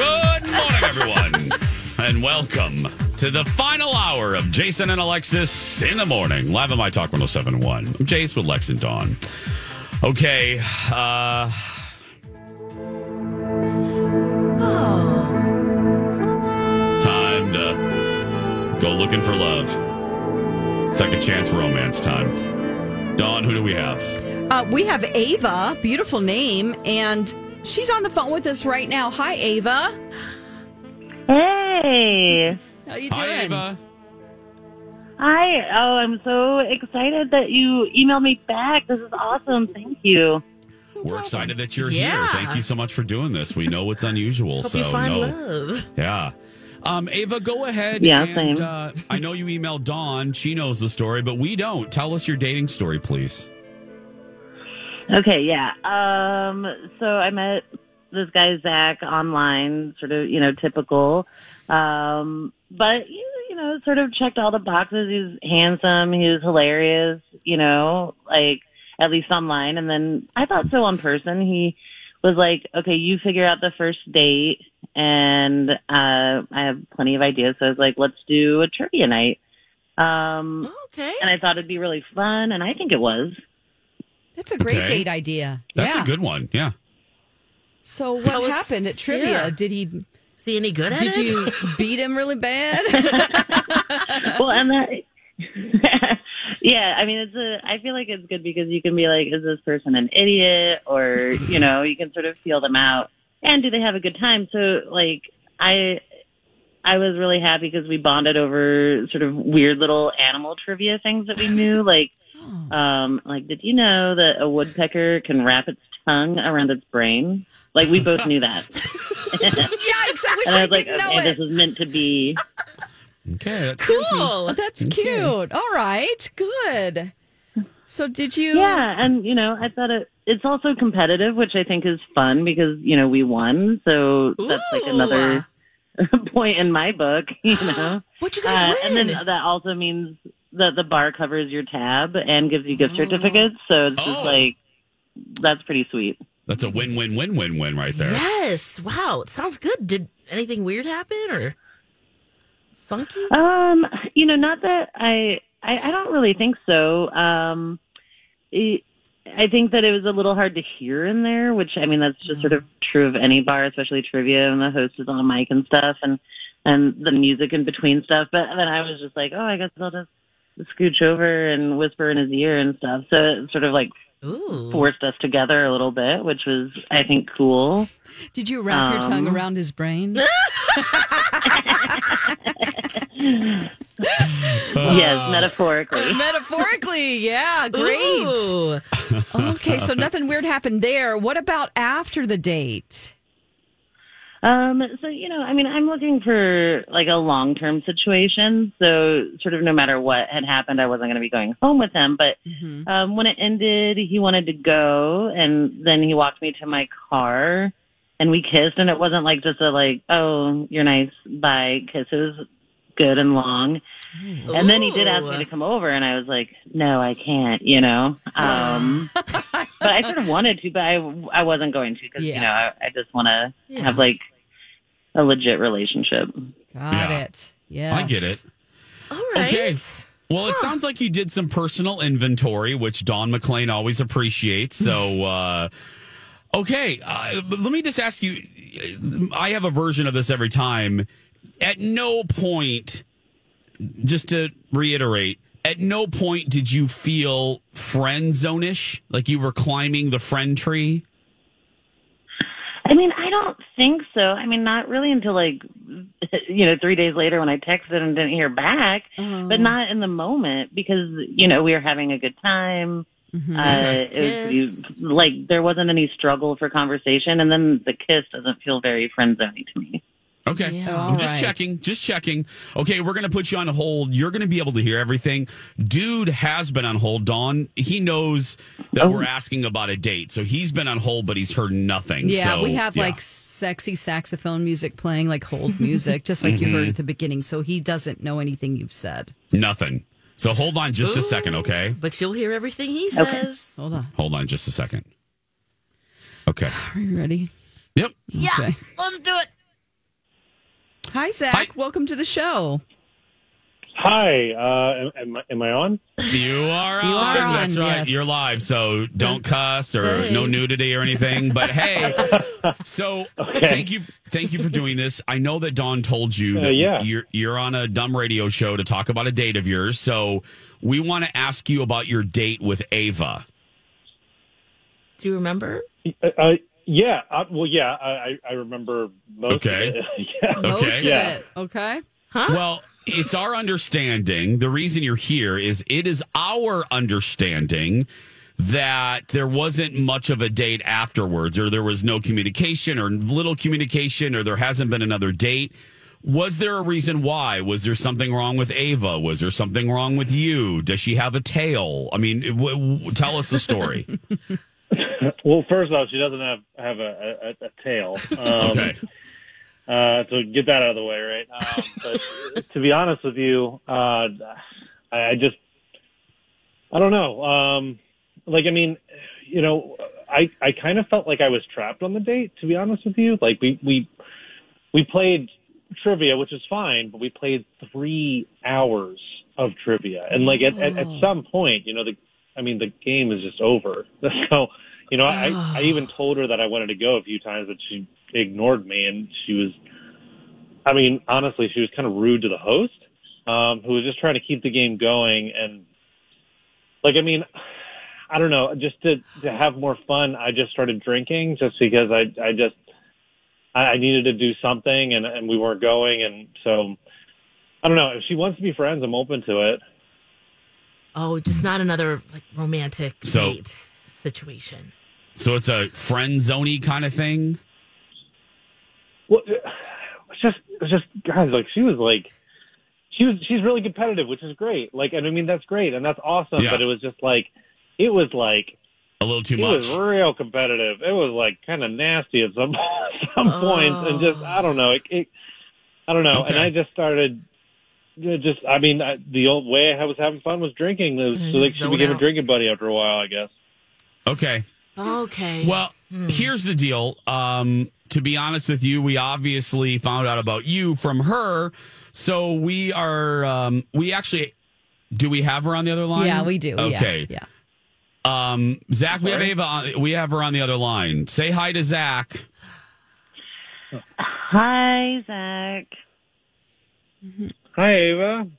Good morning, everyone, and welcome to the final hour of Jason and Alexis in the morning, live on My Talk 1071. I'm Jace with Lex and Dawn. Okay, uh, time to go looking for love. Second chance romance time. Dawn, who do we have? Uh, we have Ava, beautiful name, and she's on the phone with us right now. Hi, Ava. Hey. How you Hi, doing? Ava. Hi. Oh, I'm so excited that you emailed me back. This is awesome. Thank you. We're excited that you're Yeah. here. Thank you so much for doing this. We know it's unusual, Hope so you find no. love. Yeah. Um, Ava, go ahead. Yeah, and, same. Uh, I know you emailed Dawn. She knows the story, but we don't. Tell us your dating story, please. Okay, yeah. Um, so I met this guy Zach online, sort of, you know, typical. Um, but you, you know, sort of checked all the boxes. He was handsome, he was hilarious, you know, like at least online. And then I thought so on person. He was like, okay, you figure out the first date, and uh, I have plenty of ideas. So I was like, let's do a trivia night. Um, Okay. and I thought it'd be really fun, and I think it was. That's a great Okay. date idea. That's yeah. a good one. Yeah. So what was- happened at trivia? yeah. Did he? See any good at Did it? you beat him really bad? well, and that, yeah, I mean, it's a, I feel like it's good because you can be like, is this person an idiot? Or, you know, you can sort of feel them out. And do they have a good time? So, like, I, I was really happy because we bonded over sort of weird little animal trivia things that we knew. Like, um, like, did you know that a woodpecker can wrap its tongue around its brain? Like, we both knew that. Yikes! I wish And I I, was like, didn't know okay, it. this was meant to be. Okay. That's cool. That's cute. All right. Good. So did you? Yeah, and you know, I thought it it's also competitive, which I think is fun because, you know, we won. So that's like another point in my book, you know. What you guys Uh, and then that also means that the bar covers your tab and gives you gift certificates. So it's just Oh. like that's pretty sweet. That's a win win win win win right there. yes. Wow. It sounds good. Did anything weird happen or funky? Um, you know, not that I, I, I don't really think so. Um, it, I think that it was a little hard to hear in there, which I mean, that's just sort of true of any bar, especially trivia, and the host is on a mic and stuff, and and the music in between stuff. But then I was just like, oh, I guess I'll just scooch over and whisper in his ear and stuff. So it sort of like Ooh. forced us together a little bit, which was I think cool. Did you wrap your tongue Um, around his brain? yes, metaphorically. Metaphorically, yeah, great. Ooh. Okay, so nothing weird happened there. What about after the date? Um, so you know, I mean, I'm looking for like a long term situation. So sort of no matter what had happened, I wasn't going to be going home with him. But um, when it ended, he wanted to go, and then he walked me to my car, and we kissed, and it wasn't like just a like, oh, you're nice, bye kiss. It was good and long. And then he did ask me to come over, and I was like, no, I can't, you know. Um, but I sort of wanted to, but I I wasn't going to because Yeah. you know I, I just want to Yeah. have like a legit relationship. Got Yeah. it. Yeah, I get it. All right. Okay. Well, it sounds like you did some personal inventory, which Don McClain always appreciates. So, uh, okay, uh, let me just ask you: I have a version of this every time. At no point, just to reiterate, at no point did you feel friend zone-ish, like you were climbing the friend tree. I mean, I don't think so. I mean, not really until like, you know, three days later when I texted and didn't hear back, but not in the moment because, you know, we were having a good time. Uh, it was, like there wasn't any struggle for conversation, and then the kiss doesn't feel very friend zoney to me. Okay. Yeah. I'm just All right. checking. Just checking. Okay, we're going to put you on hold. You're going to be able to hear everything. Dude has been on hold. Don, he knows that Oh. we're asking about a date. So he's been on hold, but he's heard nothing. Yeah, So, we have yeah. like sexy saxophone music playing, like hold music, just like you Mm-hmm. heard at the beginning. So he doesn't know anything you've said. nothing. So hold on just a second, okay? But you'll hear everything he says. Hold on. Hold on just a second. Okay. Are you ready? Yep. Yeah, Okay. let's do it. Hi, Zach. Hi. Welcome to the show. Hi, uh, am, I, am I on? You are You on. are on, That's right. yes. You're live. So don't cuss or Hey. no nudity or anything. But hey, so thank you, thank you for doing this. I know that Dawn told you Uh, that yeah. you're you're on a dumb radio show to talk about a date of yours. So we want to ask you about your date with Ava. Do you remember? Uh, uh, yeah, uh, well, yeah, I, I I remember most Okay. of it. yeah. Okay. Most Yeah. of it. Okay. Well, it's our understanding. The reason you're here is it is our understanding that there wasn't much of a date afterwards, or there was no communication, or little communication, or there hasn't been another date. Was there a reason why? Was there something wrong with Ava? Was there something wrong with you? Does she have a tail? I mean, w- w- tell us the story. Well, first off, she doesn't have have a, a, a tail. Um, okay. Uh, so get that out of the way, right? Um, but to be honest with you, uh, I, I just, I don't know. Um, like, I mean, you know, I, I kind of felt like I was trapped on the date, to be honest with you. Like we, we, we played trivia, which is fine, but we played three hours of trivia. And like at, at, at some point, you know, the, I mean, the game is just over. So, you know, I, I even told her that I wanted to go a few times, but she ignored me and she was, I mean, honestly, she was kind of rude to the host, um, who was just trying to keep the game going. And like, I mean, I don't know, just to, to have more fun, I just started drinking just because I, I just, I, I needed to do something and, and we weren't going. And so I don't know if she wants to be friends, I'm open to it. Oh, just not another like romantic So- date situation. So it's a friend zoney kind of thing. Well, it's just, it's just guys, like she was like, she was, she's really competitive, which is great. Like, and I mean, that's great and that's awesome. Yeah. But it was just like, it was like, A little too it much. was real competitive. It was like kind of nasty at some some points, and just I don't know. It, it I don't know, and I just started. You know, Just, I mean, I, the old way I was having fun was drinking. Was Mm, so, like just she zone became a drinking buddy after a while, I guess. Okay. Okay. Well, Hmm. here's the deal. Um, to be honest with you, we obviously found out about you from her. So we are, um, we actually, do we have her on the other line? Yeah, we do. Yeah, Okay. Yeah. Um, Zach, we have Ava on, we have her on the other line. Say hi to Zach. Hi, Zach. Hi, Ava.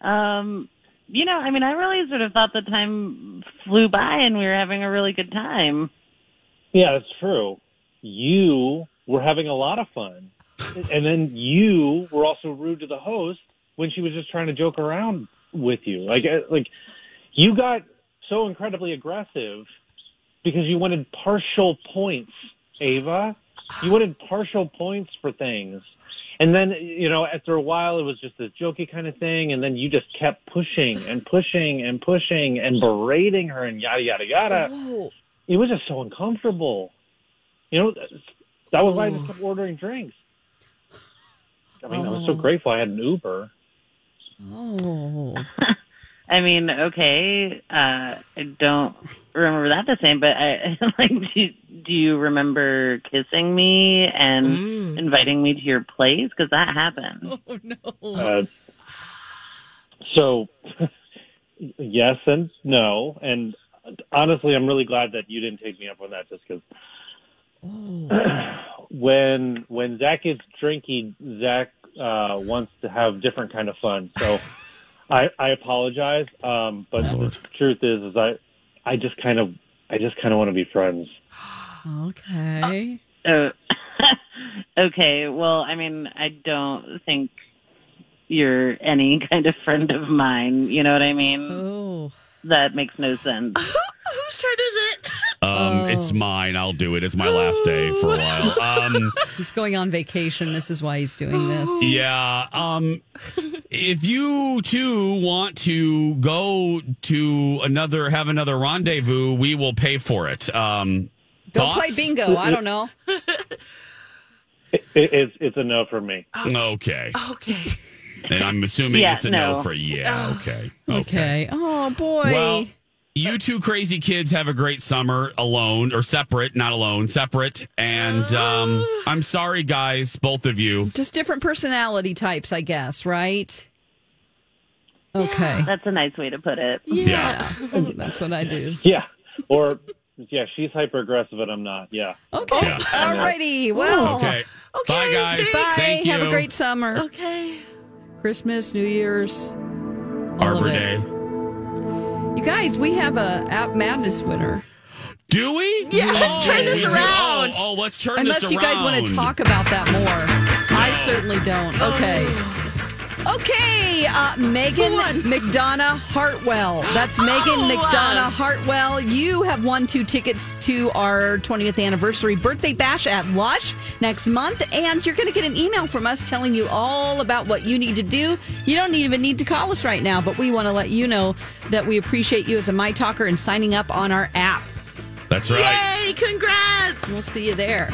Um, you know, I mean, I really sort of thought the time flew by and we were having a really good time. Yeah, that's true. You were having a lot of fun, and then you were also rude to the host when she was just trying to joke around with you. Like, uh, like you got so incredibly aggressive because you wanted partial points, Ava. You wanted partial points for things. And then, you know, after a while, it was just this jokey kind of thing. And then you just kept pushing and pushing and pushing and berating her and yada, yada, yada. It was just so uncomfortable. You know, that was why I just kept ordering drinks. I mean, I was so oh. grateful I had an Uber. Oh. I mean, okay, uh, I don't remember that the same, but I like. Do, do you remember kissing me and Mm. inviting me to your place? Because that happened. Oh no. Uh, so, yes and no. And honestly, I'm really glad that you didn't take me up on that just because when when Zach gets drinky, Zach uh, wants to have different kind of fun. So I, I apologize, um, but the truth is, is I I just kind of I just kind of want to be friends. Okay. Oh, okay. Well, I mean, I don't think you're any kind of friend of mine. You know what I mean? Oh. That makes no sense. Whose turn is it? Um, It's mine. I'll do it. It's my last day for a while. Um, He's going on vacation. This is why he's doing this. yeah. Um, if you too want to go to another, have another rendezvous, we will pay for it. Um, Go thoughts? play bingo. I don't know. It, it's it's a no for me. Okay. Okay. And I'm assuming Yeah, it's a no, no. for yeah. Okay. Okay. Oh boy. Well, you two crazy kids have a great summer alone or separate, not alone, separate. And um, I'm sorry, guys, both of you. Just different personality types, I guess, right? Okay. That's a nice way to put it. Yeah. That's what I do. Yeah, or yeah, she's hyper aggressive and I'm not. Yeah. Okay. Yeah. Alrighty. Well, Okay. Okay, Bye, guys. thanks. bye. Thank you. Have a great summer. Okay. Christmas, New Year's. Arbor of it. Day. You guys, we have a App Madness winner. Do we? Yeah, let's oh, turn this around. Oh, oh, let's turn Unless this you guys want to talk about that more. I certainly don't. Oh, okay. Okay, uh, Megan McDonough Hartwell. That's Megan Oh, McDonough uh. Hartwell. You have won two tickets to our 20th anniversary birthday bash at Lush next month, and you're going to get an email from us telling you all about what you need to do. You don't even need to call us right now, but we want to let you know that we appreciate you as a My Talker and signing up on our app. That's right. Yay! Congrats. We'll see you there.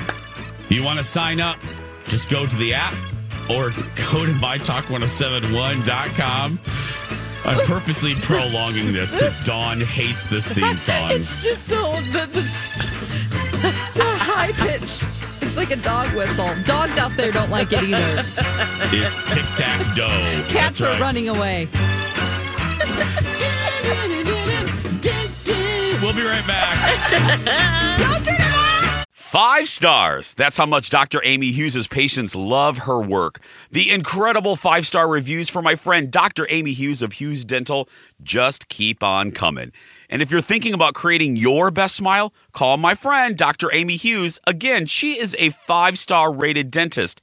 You want to sign up? Just go to the app or go to mytalk1071.com. I'm purposely prolonging this because Dawn hates this theme song. It's just so the, the, the high pitch. It's like a dog whistle. Dogs out there don't like it either. It's tic tac toe. Cats That's are right. running away. We'll be right back. Five stars. That's how much Dr. Amy Hughes' patients love her work. The incredible five star reviews for my friend Dr. Amy Hughes of Hughes Dental just keep on coming. And if you're thinking about creating your best smile, call my friend Dr. Amy Hughes. Again, she is a five star rated dentist.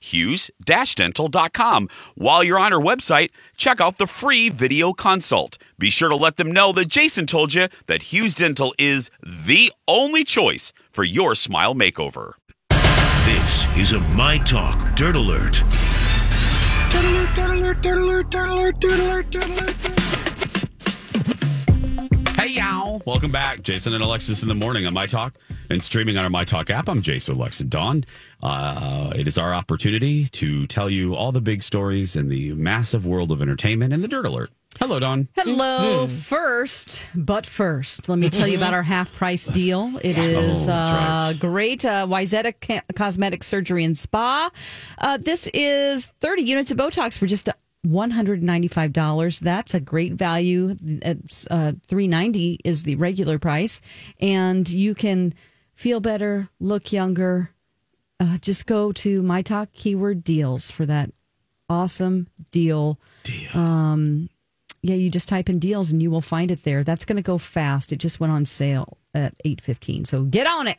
hughes-dental.com. While you're on our website, check out the free video consult. Be sure to let them know that Jason told you that Hughes Dental is the only choice for your smile makeover. This is a My Talk Dirt Alert. Hey, y'all. Welcome back. Jason and Alexis in the morning on My Talk and streaming on our My Talk app. I'm Jason Alexa Dawn. Uh, it is our opportunity to tell you all the big stories in the massive world of entertainment and the Dirt Alert. Hello, Dawn. Hello. First, but first, let me tell you about our half price deal. It is Oh, uh, right. great. Uh, Wayzata Cosmetic Surgery and Spa. Uh, this is 30 units of Botox for just $195. That's a great value. It's uh, 390 is the regular price. And you can feel better, look younger. Uh, just go to My Talk keyword deals for that awesome deal. Um, yeah, you just type in deals and you will find it there. That's going to go fast. It just went on sale at eight fifteen. So get on it.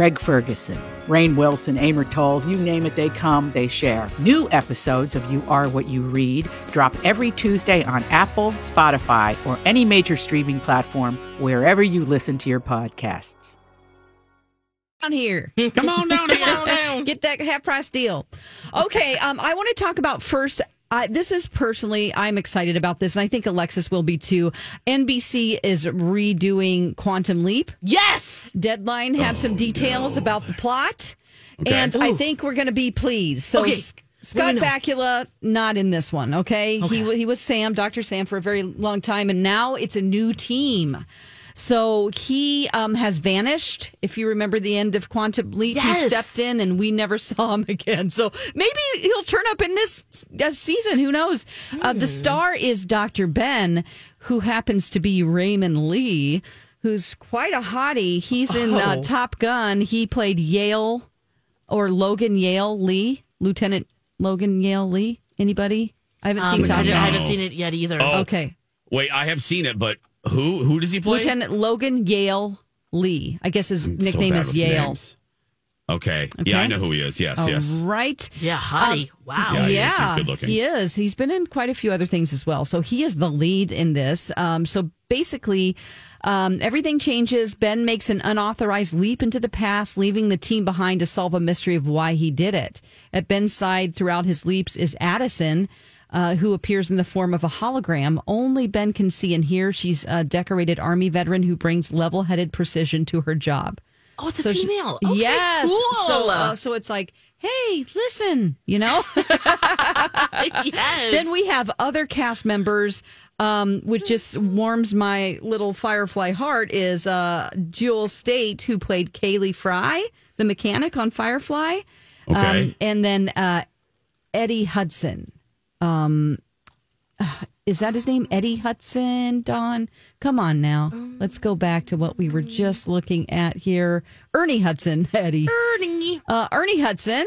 Craig Ferguson, Rainn Wilson, Amor Towles, you name it, they come, they share. New episodes of You Are What You Read drop every Tuesday on Apple, Spotify, or any major streaming platform wherever you listen to your podcasts. Down here. Come on down here. Get that half price deal. Okay, um, I want to talk about first. I, this is personally, I'm excited about this, and I think Alexis will be too. NBC is redoing Quantum Leap. Yes. Deadline had some oh, details about the plot, Okay. and I think we're going to be pleased. So, Okay. S- Scott me. Bakula, not in this one, okay? He, he was Sam, Dr. Sam, for a very long time, and now it's a new team. So he um, has vanished. If you remember the end of Quantum Leap, he stepped in and we never saw him again. So maybe he'll turn up in this uh, season. Who knows? Uh, Hmm. the star is Dr. Ben, who happens to be Raymond Lee, who's quite a hottie. He's in uh, Oh. Top Gun. He played Yale or Logan Yale Lee, Lieutenant Logan Yale Lee. Anybody? I haven't Um, seen I, Top I Gun. haven't seen it yet either. Oh. Okay. Wait, I have seen it, but who who does he play? Lieutenant Logan Yale Lee. I guess his I'm so nickname bad is Yale. Okay. Okay. Yeah, I know who he is. Yes, All yes. right. Yeah, hottie. wow. Yeah, he is. He's good looking. He is. He's been in quite a few other things as well. So he is the lead in this. Um, so basically, um, everything changes. Ben makes an unauthorized leap into the past, leaving the team behind to solve a mystery of why he did it. At Ben's side throughout his leaps is Addison. Uh, who appears in the form of a hologram. Only Ben can see and hear. She's a decorated Army veteran who brings level headed precision to her job. Oh, it's a So she- female. Okay, yes. Cool. So, uh, so it's like, hey, listen, you know? yes. then we have other cast members, um, which just warms my little Firefly heart, is uh, Jewel Staite, who played Kaylee Frye, the mechanic on Firefly. Um, and then uh, Eddie Hudson. Um, is that his name? Eddie Hudson, Don? Come on now. Let's go back to what we were just looking at here. Ernie Hudson, Eddie. Ernie. Uh, Ernie Hudson.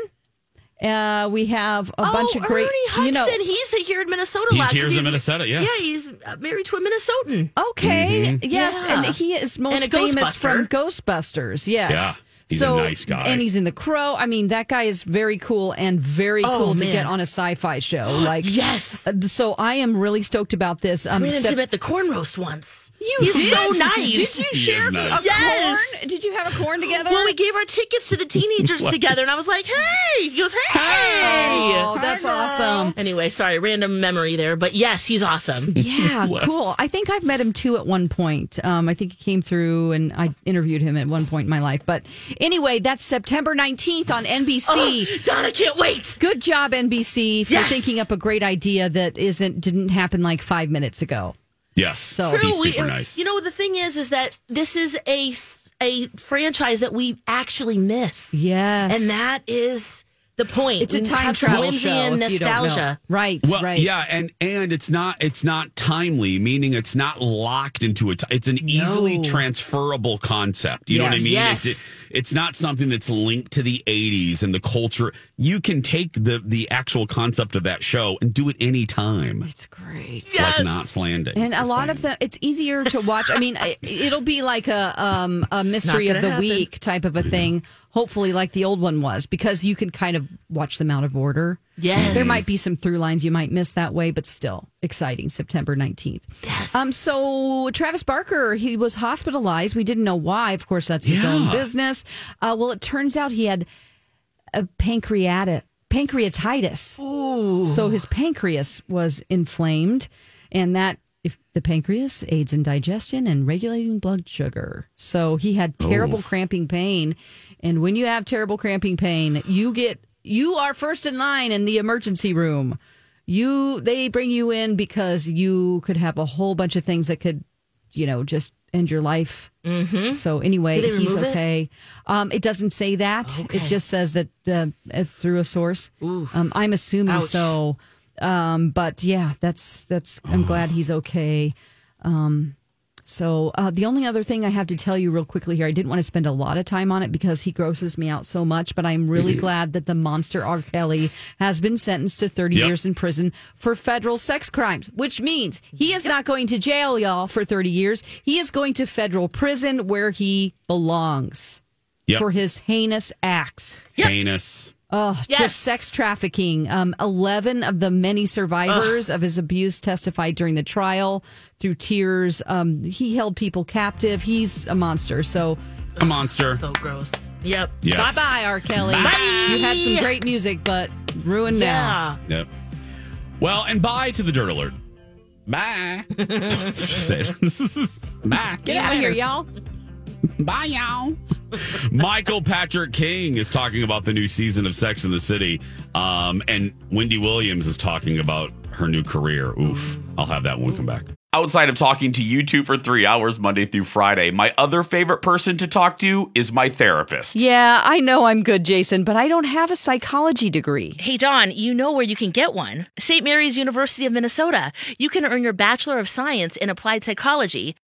Uh, we have a oh, bunch of great. Ernie Hudson. You know, he's here in Minnesota. He's a lot, 'cause here in he- Minnesota, yes. Yeah, he's uh, married to a Minnesotan. Okay. Yes, Yeah. and he is most famous from Ghostbusters. Yes. Yeah, he's a so, nice guy. and he's in The Crow. I mean, that guy is very cool and very Oh, cool to get on a sci-fi show. Like, Yes. uh, So I am really stoked about this. Um, I ran into Sep- him at the corn roast once. You He's did? so nice. Did you share nice. a Yes. corn? Did you have a corn together? Well, we gave our tickets to the teenagers together, and I was like, "Hey!" He goes, "Hey!" Oh, that's awesome. Anyway, sorry, random memory there, but yes, he's awesome. Yeah, cool. I think I've met him too at one point. Um, I think he came through and I interviewed him at one point in my life. But anyway, that's September 19th on NBC. Oh, Don, I can't wait. Good job, NBC, for Yes. thinking up a great idea that isn't didn't happen like five minutes ago. Yes. So- he's True, we- super uh, nice. You know, the thing is, is that this is a a franchise that we actually miss, Yes, and that is the point. it's a time have travel whimsy show. and if you don't know. nostalgia. Right, well, right. yeah, and and it's not it's not timely, meaning it's not locked into a. T- it's an easily No. transferable concept. You know what I mean? Yes. It's it's not something that's linked to the '80s and the culture. You can take the the actual concept of that show and do it anytime. It's great. Yes. Like Knots Landing. And a Just lot of saying. them, it's easier to watch. I mean, it- it'll be like a um, a mystery of the happen. week type of a thing. Hopefully, like the old one was, because you can kind of watch them out of order. Yes. there might be some through lines you might miss that way, but still exciting. September nineteenth. Yes. Um. So Travis Barker, he was hospitalized. We didn't know why. Of course, that's his own business. Uh, well, it turns out he had a pancreatic pancreatitis. So his pancreas was inflamed, and that if the pancreas aids in digestion and regulating blood sugar. So he had terrible cramping pain, and when you have terrible cramping pain, you get you are first in line in the emergency room. You they bring you in because you could have a whole bunch of things that could, you know, just end your life. Mm-hmm. So anyway, he's remove it? okay. Um, it doesn't say that. It just says that uh, uh, through a source. Um, I'm assuming Ouch. so. Um, but yeah, that's that's. I'm glad he's okay. Um, So uh, the only other thing I have to tell you real quickly here, I didn't want to spend a lot of time on it because he grosses me out so much, but I'm really glad that the monster R. Kelly has been sentenced to 30 Yep. years in prison for federal sex crimes, which means he is not going to jail, y'all, for 30 years. He is going to federal prison where he belongs Yep. for his heinous acts. Heinous. Oh, Yes. just sex trafficking. Um, 11 of the many survivors of his abuse testified during the trial through tears. Um, he held people captive. He's a monster. So, A monster. So gross. Yep. Yes. bye bye, R. Kelly. Bye. You had some great music, but ruined now. Yep. Well, and bye to the dirt alert. Bye. Say it. bye. Get out of here, y'all. Bye, y'all. Michael Patrick King is talking about the new season of Sex in the City. Um, and Wendy Williams is talking about her new career. Oof. I'll have that one come back. Outside of talking to you two for three hours Monday through Friday, my other favorite person to talk to is my therapist. Yeah, I know I'm good, Jason, but I don't have a psychology degree. Hey, Don, you know where you can get one. St. Mary's University of Minnesota. You can earn your Bachelor of Science in Applied Psychology,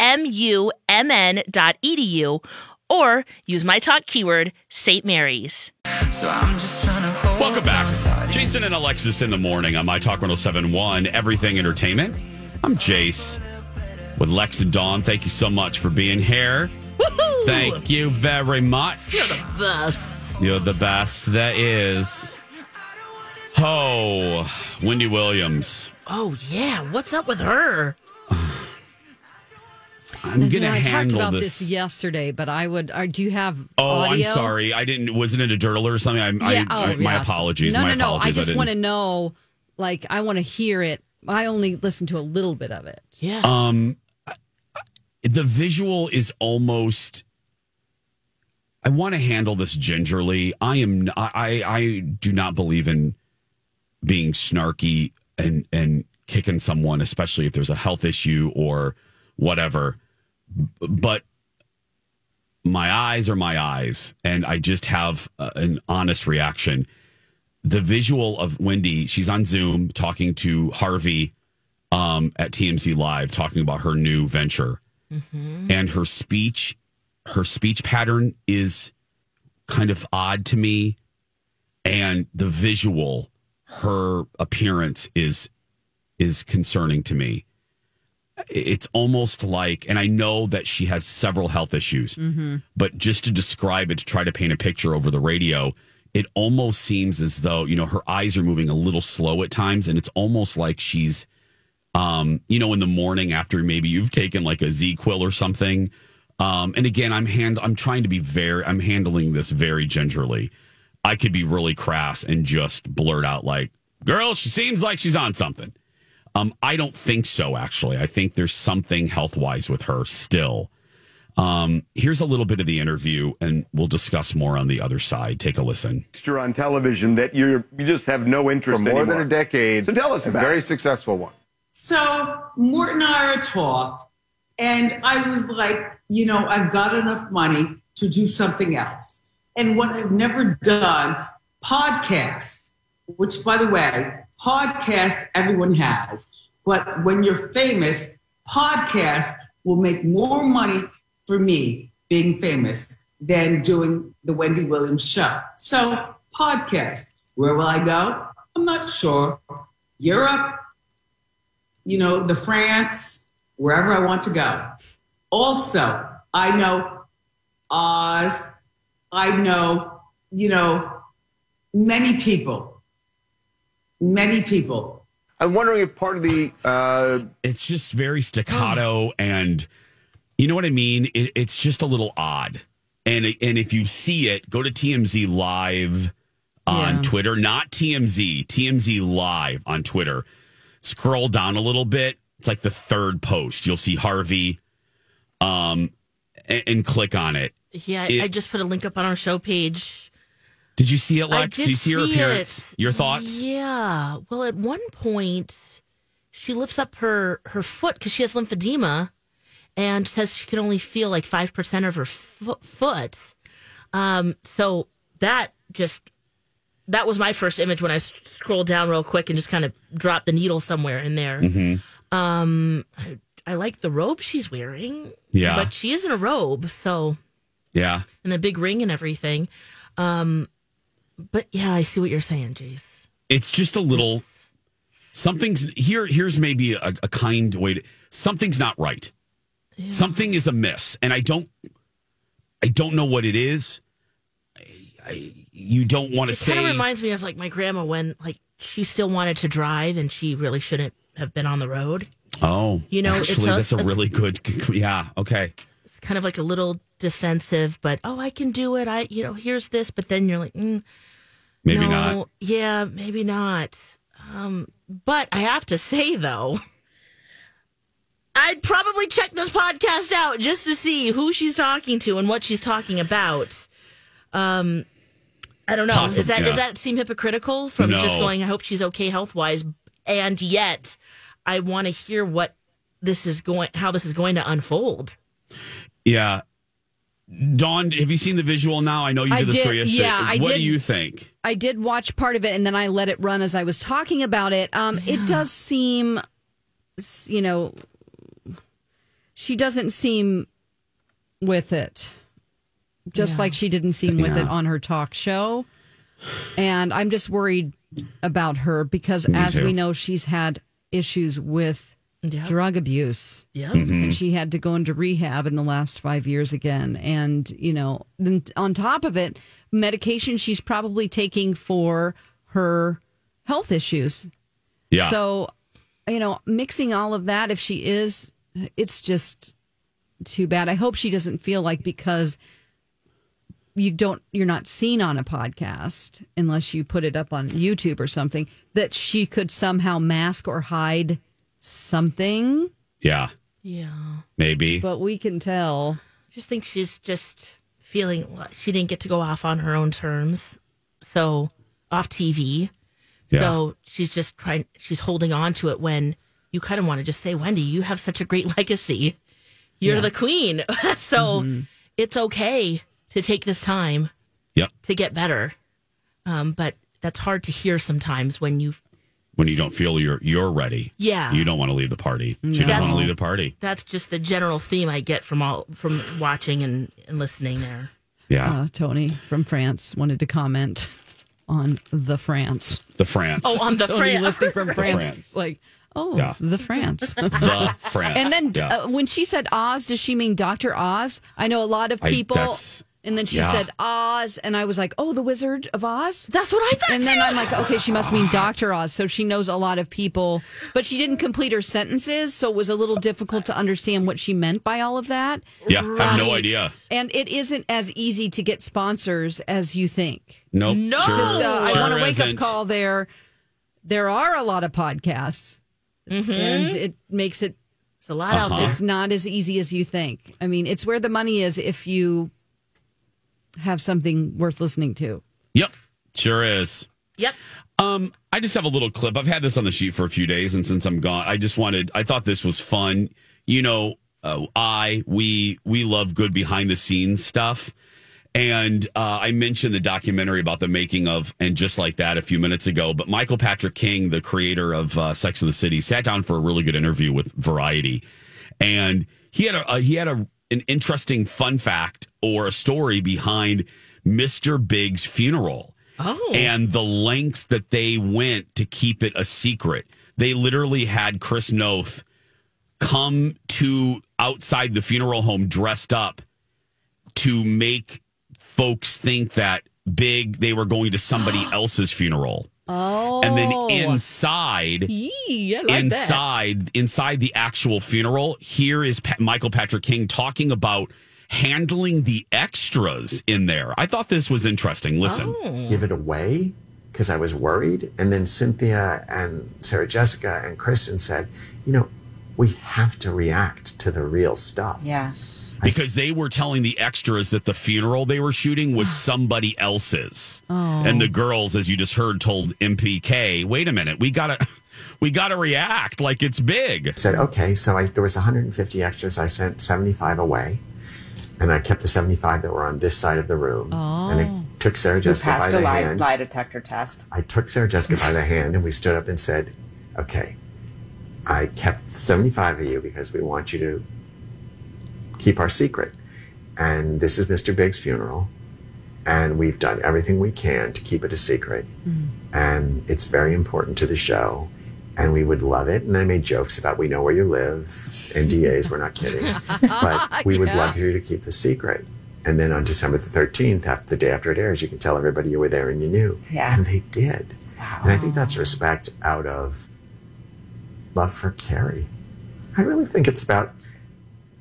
smumn.edu or use my talk keyword, St. Mary's. Welcome back. Jason and Alexis in the morning on My Talk 1071, Everything Entertainment. I'm Jace with Lex and Dawn. Thank you so much for being here. Thank you very much. You're the best. You're the best. That is. Oh, Wendy Williams. Oh yeah, what's up with her? I'm And, gonna you know, I talked handle about this. this. yesterday, but I would. Or do you have? Oh, audio? I'm sorry. I didn't. Wasn't it a dirt or something? I, Yeah, I, oh, I, my yeah. apologies. No, my no, no. I just want to know. Like, I want to hear it. I only listened to a little bit of it. Yeah. Um, the visual is almost. I want to handle this gingerly. I am. I. I do not believe in being snarky and and kicking someone, especially if there's a health issue or whatever. But my eyes are my eyes, and I just have uh, an honest reaction. The visual of Wendy, she's on Zoom talking to Harvey um, at TMZ Live, talking about her new venture, and her speech, her speech pattern is kind of odd to me, and the visual, her appearance is is concerning to me. It's almost like, and I know that she has several health issues, but just to describe it, to try to paint a picture over the radio, it almost seems as though, you know, her eyes are moving a little slow at times. And it's almost like she's, um, you know, in the morning after maybe you've taken like a ZzzQuil or something. Um, and again, I'm hand, I'm trying to be very, I'm handling this very gingerly. I could be really crass and just blurt out like, girl, she seems like she's on something. Um, I don't think so, actually. I think there's something health wise with her still. Um, here's a little bit of the interview, and we'll discuss more on the other side. Take a listen. You're on television that you're you just have no interest in For more anymore. than a decade. So tell us a about very it. successful one. So Mort and I talked, and I was like, you know, I've got enough money to do something else. And what I've never done, podcasts, which by the way, podcast everyone has. But when you're famous, podcast will make more money for me being famous than doing the Wendy Williams show. So podcast. Where will I go? I'm not sure. Europe, you know, the France, wherever I want to go. Also, I know Oz. I know, you know, many people, many people. I'm wondering if part of the uh, It's just very staccato, and you know what I mean. It, it's just a little odd. And and if you see it, go to TMZ Live on Yeah. Twitter, not TMZ, TMZ Live on Twitter. Scroll down a little bit. It's like the third post. You'll see Harvey um, and, and click on it. Yeah, It- I just put a link up on our show page. Did you see it, Lex? did Do you see her appearance? it. Your thoughts? Yeah. Well, at one point, she lifts up her her foot because she has lymphedema, and says she can only feel like five percent of her fo- foot. Um, so that just that was my first image when I scrolled down real quick and just kind of dropped the needle somewhere in there. Mm-hmm. Um, I, I like the robe she's wearing. Yeah. but she is in a robe, so Yeah. and the big ring and everything. Um, but yeah, I see what you're saying, Jace. It's just a little something's here. Here's maybe a, a kind way to something's not right. Something is amiss, and I don't. I don't know what it is. I, I, you don't want to It say. kind of reminds me of like my grandma when like she still wanted to drive and she really shouldn't have been on the road. oh, You know, it's actually, a- that's a it's- really good. Yeah. Okay. It's kind of like a little defensive, but oh, I can do it. I, you know, here's this, but then you're like, mm, Maybe no, not. Yeah, maybe not. Um, but I have to say though, I'd probably check this podcast out just to see who she's talking to and what she's talking about. Um, I don't know. Possible, Is that yeah. does that seem hypocritical from just going? I hope she's okay health wise, and yet I want to hear what this is going, how this is going to unfold. Yeah. Dawn, have you seen the visual now? I know you I did the did- story yesterday. yeah, I what did. do you think? I did watch part of it and then I let it run as I was talking about it. Um, It does seem, you know, she doesn't seem with it, just like she didn't seem with it on her talk show. And I'm just worried about her because, Me as too. we know, she's had issues with Yep. drug abuse. Yeah. Mm-hmm. And she had to go into rehab in the last five years again. And, you know, then on top of it, medication she's probably taking for her health issues. Yeah. So, you know, mixing all of that, if she is, it's just too bad. I hope she doesn't feel like because you don't, you're not seen on a podcast unless you put it up on YouTube or something, that she could somehow mask or hide something. Yeah. Yeah. Maybe. But we can tell. I just think she's just feeling well, she didn't get to go off on her own terms. So off TV. Yeah. So she's just trying she's holding on to it when you kind of want to just say, Wendy, you have such a great legacy. You're the queen. so it's okay to take this time Yep. to get better. Um, but that's hard to hear sometimes when you When you don't feel you're you're ready. Yeah. You don't want to leave the party. She doesn't want to leave the party. that's just the general theme I get from all from watching and, and listening there. Yeah. Uh, Tony from France wanted to comment on the France. the France. Oh, on the Tony Fran- listening from France. France. Like, oh, Yeah. the France. the France. and then Yeah. uh, when she said Oz, does she mean Dr. Oz? I know a lot of I- people. that's- and then she yeah. said Oz, and I was like, oh, the Wizard of Oz? That's what I thought. And then. I'm like, okay, she must mean Dr. Oz. So she knows a lot of people, but she didn't complete her sentences. So it was a little difficult to understand what she meant by all of that. yeah. I have no idea. And it isn't as easy to get sponsors as you think. Nope. No. Sure, Just, uh, I want a wake up call there. There are a lot of podcasts, Mm-hmm. and it makes it There's a lot Uh-huh. there. it's not as easy as you think. I mean, it's where the money is if you have something worth listening to. Yep. Sure is. Yep. Um, I just have a little clip. I've had this on the sheet for a few days, and since I'm gone, I just wanted. I thought this was fun. You know, uh, I we we love good behind the scenes stuff, and uh, I mentioned the documentary about the making of and just like that a few minutes ago. But Michael Patrick King, the creator of uh, Sex and the City, sat down for a really good interview with Variety, and he had a, a he had a an interesting fun fact or a story behind Mr. Big's funeral Oh. and the lengths that they went to keep it a secret. They literally had Chris Noth come to outside the funeral home dressed up to make folks think that big they were going to somebody else's funeral. Oh, And then inside Yee, like that. inside inside the actual funeral, here is pa- Michael Patrick King talking about handling the extras in there. I thought this was interesting. Listen. Oh. give it away because I was worried. And then Cynthia and Sarah Jessica and Kristen said, you know, we have to react to the real stuff. Yeah. because they were telling the extras that the funeral they were shooting was somebody else's. Oh. And the girls, as you just heard, told MPK, "Wait a minute, we gotta, we gotta react like it's big." I said, okay, so I, there was 150 extras. I sent 75 away, and I kept the 75 that were on this side of the room. And I oh. took Sarah Who Jessica by passed a the lie, hand. lie detector test. I took Sarah Jessica by the hand, and we stood up and said, okay, I kept 75 of you because we want you to keep our secret. And this is Mr. Big's funeral. And we've done everything we can to keep it a secret. Hmm. And it's very important to the show. And we would love it. And I made jokes about we know where you live. NDAs, we're not kidding. But we would Yeah. love you to keep the secret. And then on December the 13th, after the day after it airs, you can tell everybody you were there and you knew. Yeah. And they did. Wow. And I think that's respect out of love for Carrie. I really think it's about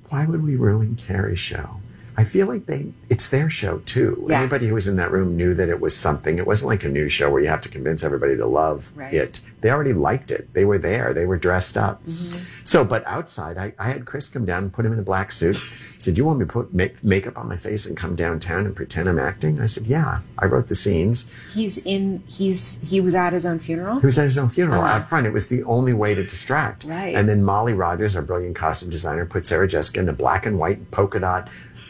why would we ruin Carrie's show? I feel like they it's their show too. Yeah. Anybody who was in that room knew that it was something. It wasn't like a new show where you have to convince everybody to love Right. it. They already liked it. They were there. They were dressed up. Mm-hmm. So, but outside, I, I had Chris come down and put him in a black suit. He said, Do "You want me to put make, makeup on my face and come downtown and pretend I'm acting?" I said, "Yeah." I wrote the scenes. He's in. He's he was at his own funeral. He was at his own funeral Uh-huh. out front. It was the only way to distract. Right. And then Molly Rogers, our brilliant costume designer, put Sarah Jessica in a black and white polka dot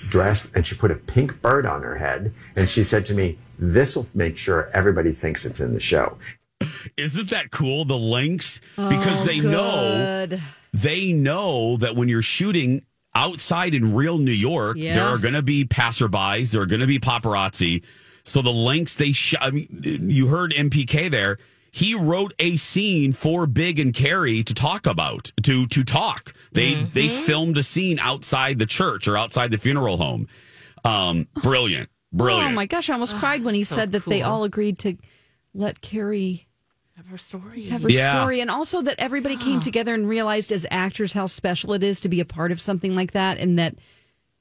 dress, and she put a pink bird on her head. And she said to me, "This will make sure everybody thinks it's in the show." Isn't that cool? The links because Oh, they know they know that when you're shooting outside in real New York, Yeah. there are going to be passerbys, there are going to be paparazzi. So the links they shot. I mean, you heard MPK there. He wrote a scene for Big and Carrie to talk about to to talk. They they filmed a scene outside the church or outside the funeral home. Um, brilliant, brilliant. Oh my gosh, I almost cried when he so said that they all agreed to let Carrie Have her story. have her Yeah. story, and also that everybody came together and realized as actors how special it is to be a part of something like that, and that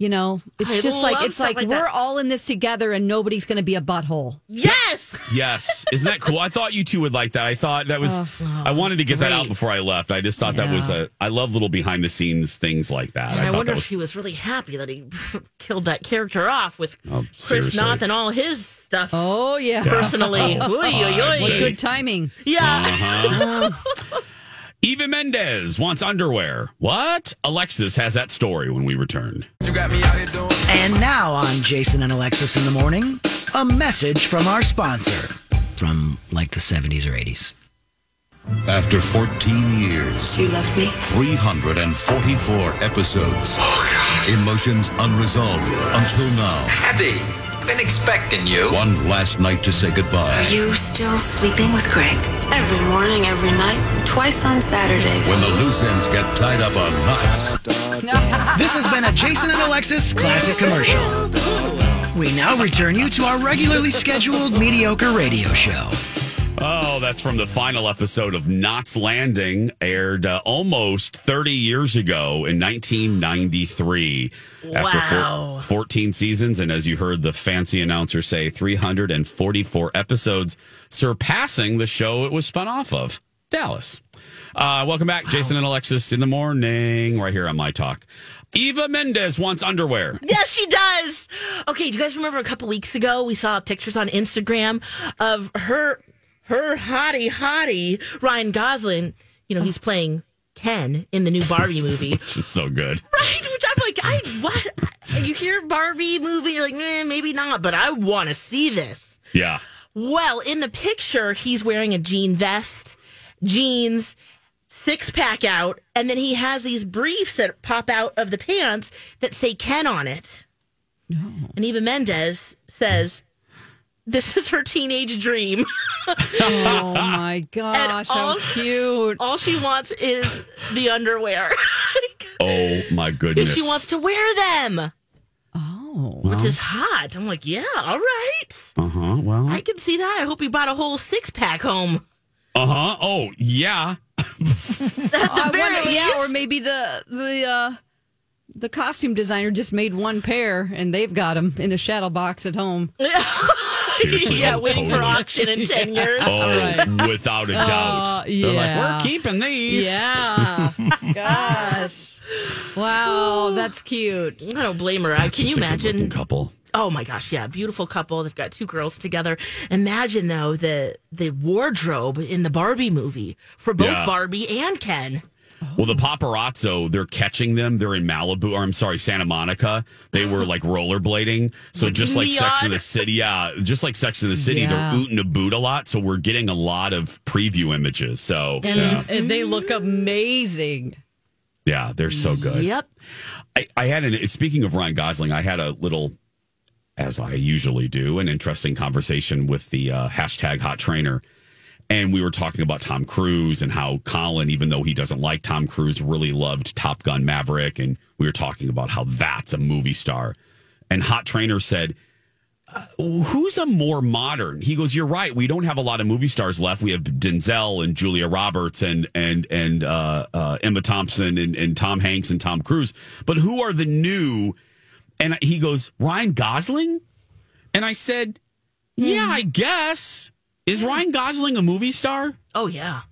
you know it's I just like it's like, like we're all in this together, and nobody's going to be a butthole. Yes. Yes. Isn't that cool? I thought you two would like that. I thought that was, I wanted to get that out before I left. I just thought that was a, I love little behind the scenes things like that. And I, thought wonder that if he was really happy that he killed that character off with Oh, Chris seriously. Noth and all his stuff. Oh yeah, personally. Oy, oy, oy. I what good timing. Yeah. Uh-huh. Eva Mendes wants underwear. What? Alexis has that story when we return. And now on Jason and Alexis in the morning, a message from our sponsor from like the 70s or 80s. After 14 years, You left me? 344 episodes, oh, emotions unresolved until now. Abby, been expecting you. One last night to say goodbye. Are you still sleeping with Greg? Every morning, every night, twice on Saturdays. When the loose ends get tied up on knots. This has been a Jason and Alexis classic commercial. We now return you to our regularly scheduled mediocre radio show. Oh, that's from the final episode of Knots Landing, aired uh, almost 30 years ago in 1993. After Wow. 14 seasons, and as you heard the fancy announcer say, 344 episodes, surpassing the show it was spun off of, Dallas. Uh, welcome back, Jason and Alexis in the morning, right here on My Talk. Eva Mendes wants underwear. Yes, she does. Okay, do you guys remember a couple weeks ago we saw pictures on Instagram of her her hottie hottie Ryan Gosling. You know, he's playing Ken in the new Barbie movie. Which is so good. Right, which I'm like, I what? You hear Barbie movie, you're like, eh, maybe not, but I want to see this. Yeah. Well, in the picture, he's wearing a jean vest, jeans, six pack out, and then he has these briefs that pop out of the pants that say Ken on it. No. And Eva Mendes says, This is her teenage dream. Oh my gosh, how all- cute! All she wants is the underwear. Oh, my goodness. she wants to wear them. Oh. Which is hot. I'm like, yeah, all right. Uh huh. Well, I can see that. I hope he bought a whole six pack home. uh huh. Oh, yeah. At the I very wonder- yeah, or maybe the the uh, the costume designer just made one pair and they've got them in a shadow box at home. Seriously, yeah, oh, waiting for auction in 10 years. Oh, without a doubt. Uh, They're like, yeah. we're keeping these. Yeah. Gosh. Wow, that's cute. I don't blame her. I, can you a imagine? couple? Oh my gosh, yeah, beautiful couple. They've got two girls together. Imagine though the the wardrobe in the Barbie movie for both Yeah. Barbie and Ken. Well, the paparazzo, they're catching them. They're in Malibu, or I'm sorry, Santa Monica. They were like rollerblading. So just like Sex in the City, yeah, just like Sex in the City, Yeah. they're ooting a boot a lot. So we're getting a lot of preview images. So And, yeah, and they look amazing. yeah, they're so good. Yep. I, I had an. Speaking of Ryan Gosling, I had a little, as I usually do, an interesting conversation with the uh, hashtag Hot Trainer, and we were talking about Tom Cruise and how Colin, even though he doesn't like Tom Cruise, really loved Top Gun Maverick, and we were talking about how that's a movie star, and Hot Trainer said. "Uh, Who's a more modern? He goes, "You're right. We don't have a lot of movie stars left. We have Denzel and Julia Roberts and and and uh, uh, Emma Thompson and, and Tom Hanks and Tom Cruise. But who are the new?" And he goes, "Ryan Gosling." And I said, "Yeah, I guess. Is Ryan Gosling a movie star?" Oh yeah.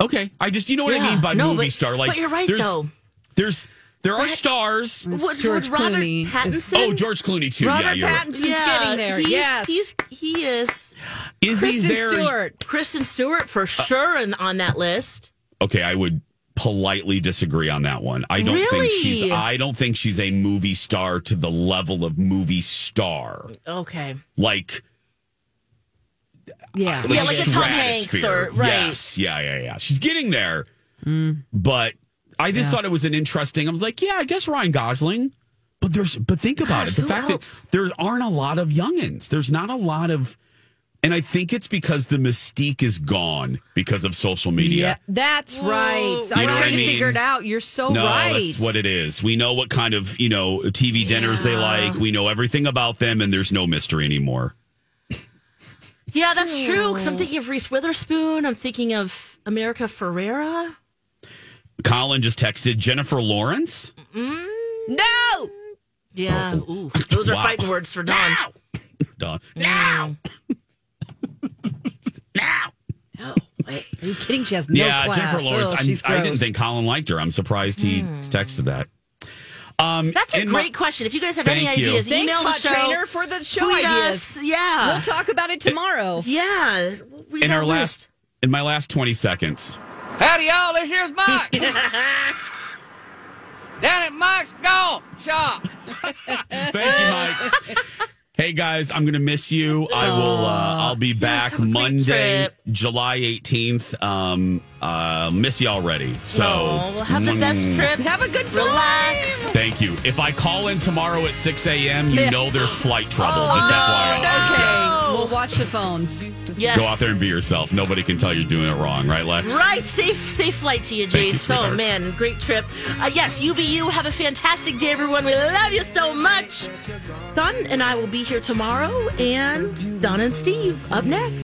Okay, I just you know what I mean by No, movie but- star. Like, but you're right, there's, though. There's there are stars. Would, George would Robert Clooney is- Pattinson? Oh, George Clooney too. Robert yeah, you're right. Pattinson's getting there. He's, yes. he's he is. Is he Kristen there? Stewart. Kristen Stewart for uh, sure and on that list. Okay, I would politely disagree on that one. I don't think she's I don't think she's a movie star to the level of movie star. Okay. Like Yeah. Yeah, like a Tom Hanks stratosphere. or- right. Yes, yeah, yeah, yeah. She's getting there. Mm. But I just Yeah. thought it was an interesting. I was like, yeah, I guess Ryan Gosling. But there's but think about Gosh, it. The fact else? that there aren't a lot of youngins. There's not a lot of and I think it's because the mystique is gone because of social media. Yeah, that's right. You I was know what I trying to figure it out. You're so no, right. that's what it is. We know what kind of, you know, TV dinners they like. We know everything about them and there's no mystery anymore. Yeah, that's true. Because I'm thinking of Reese Witherspoon. I'm thinking of America Ferrera. Colin just texted Jennifer Lawrence. no. Yeah. Ooh, those are Wow. fighting words for Dawn. Dawn. Now. Now. No. Mm. Wait, are you kidding? She has no yeah, class. Jennifer Lawrence. Oh, I'm- she's I didn't think Colin liked her. I'm surprised he hmm. texted that. Um, That's a in my- great question. If you guys have Thank any you. ideas, Thanks, email the show. Trainer, for the show Tweet ideas. us. Yeah. We'll talk about it tomorrow. Yeah. We'll read in that our list. last in my last 20 seconds. Howdy, y'all. This here's Mike. Down at Mike's Golf Shop. Thank you, Mike. Hey guys, I'm gonna miss you. I will. Uh, I'll be back have a great Monday, trip. July 18th. Um, uh, miss you already. So Oh, well, have the best Mm. trip. Have a good time. Relax. Thank you. If I call in tomorrow at 6 a.m., you know there's flight trouble. Oh, Just no, FYI. Okay, we'll watch the phones. Yes. Go out there and be yourself. Nobody can tell you're doing it wrong, right, Lex? Right, safe safe flight to you, Jay. you, Jace. oh sweetheart. man, great trip. Uh, yes, UBU, have a fantastic day, everyone. We love you so much. Don and I will be here tomorrow, and Don and Steve up next.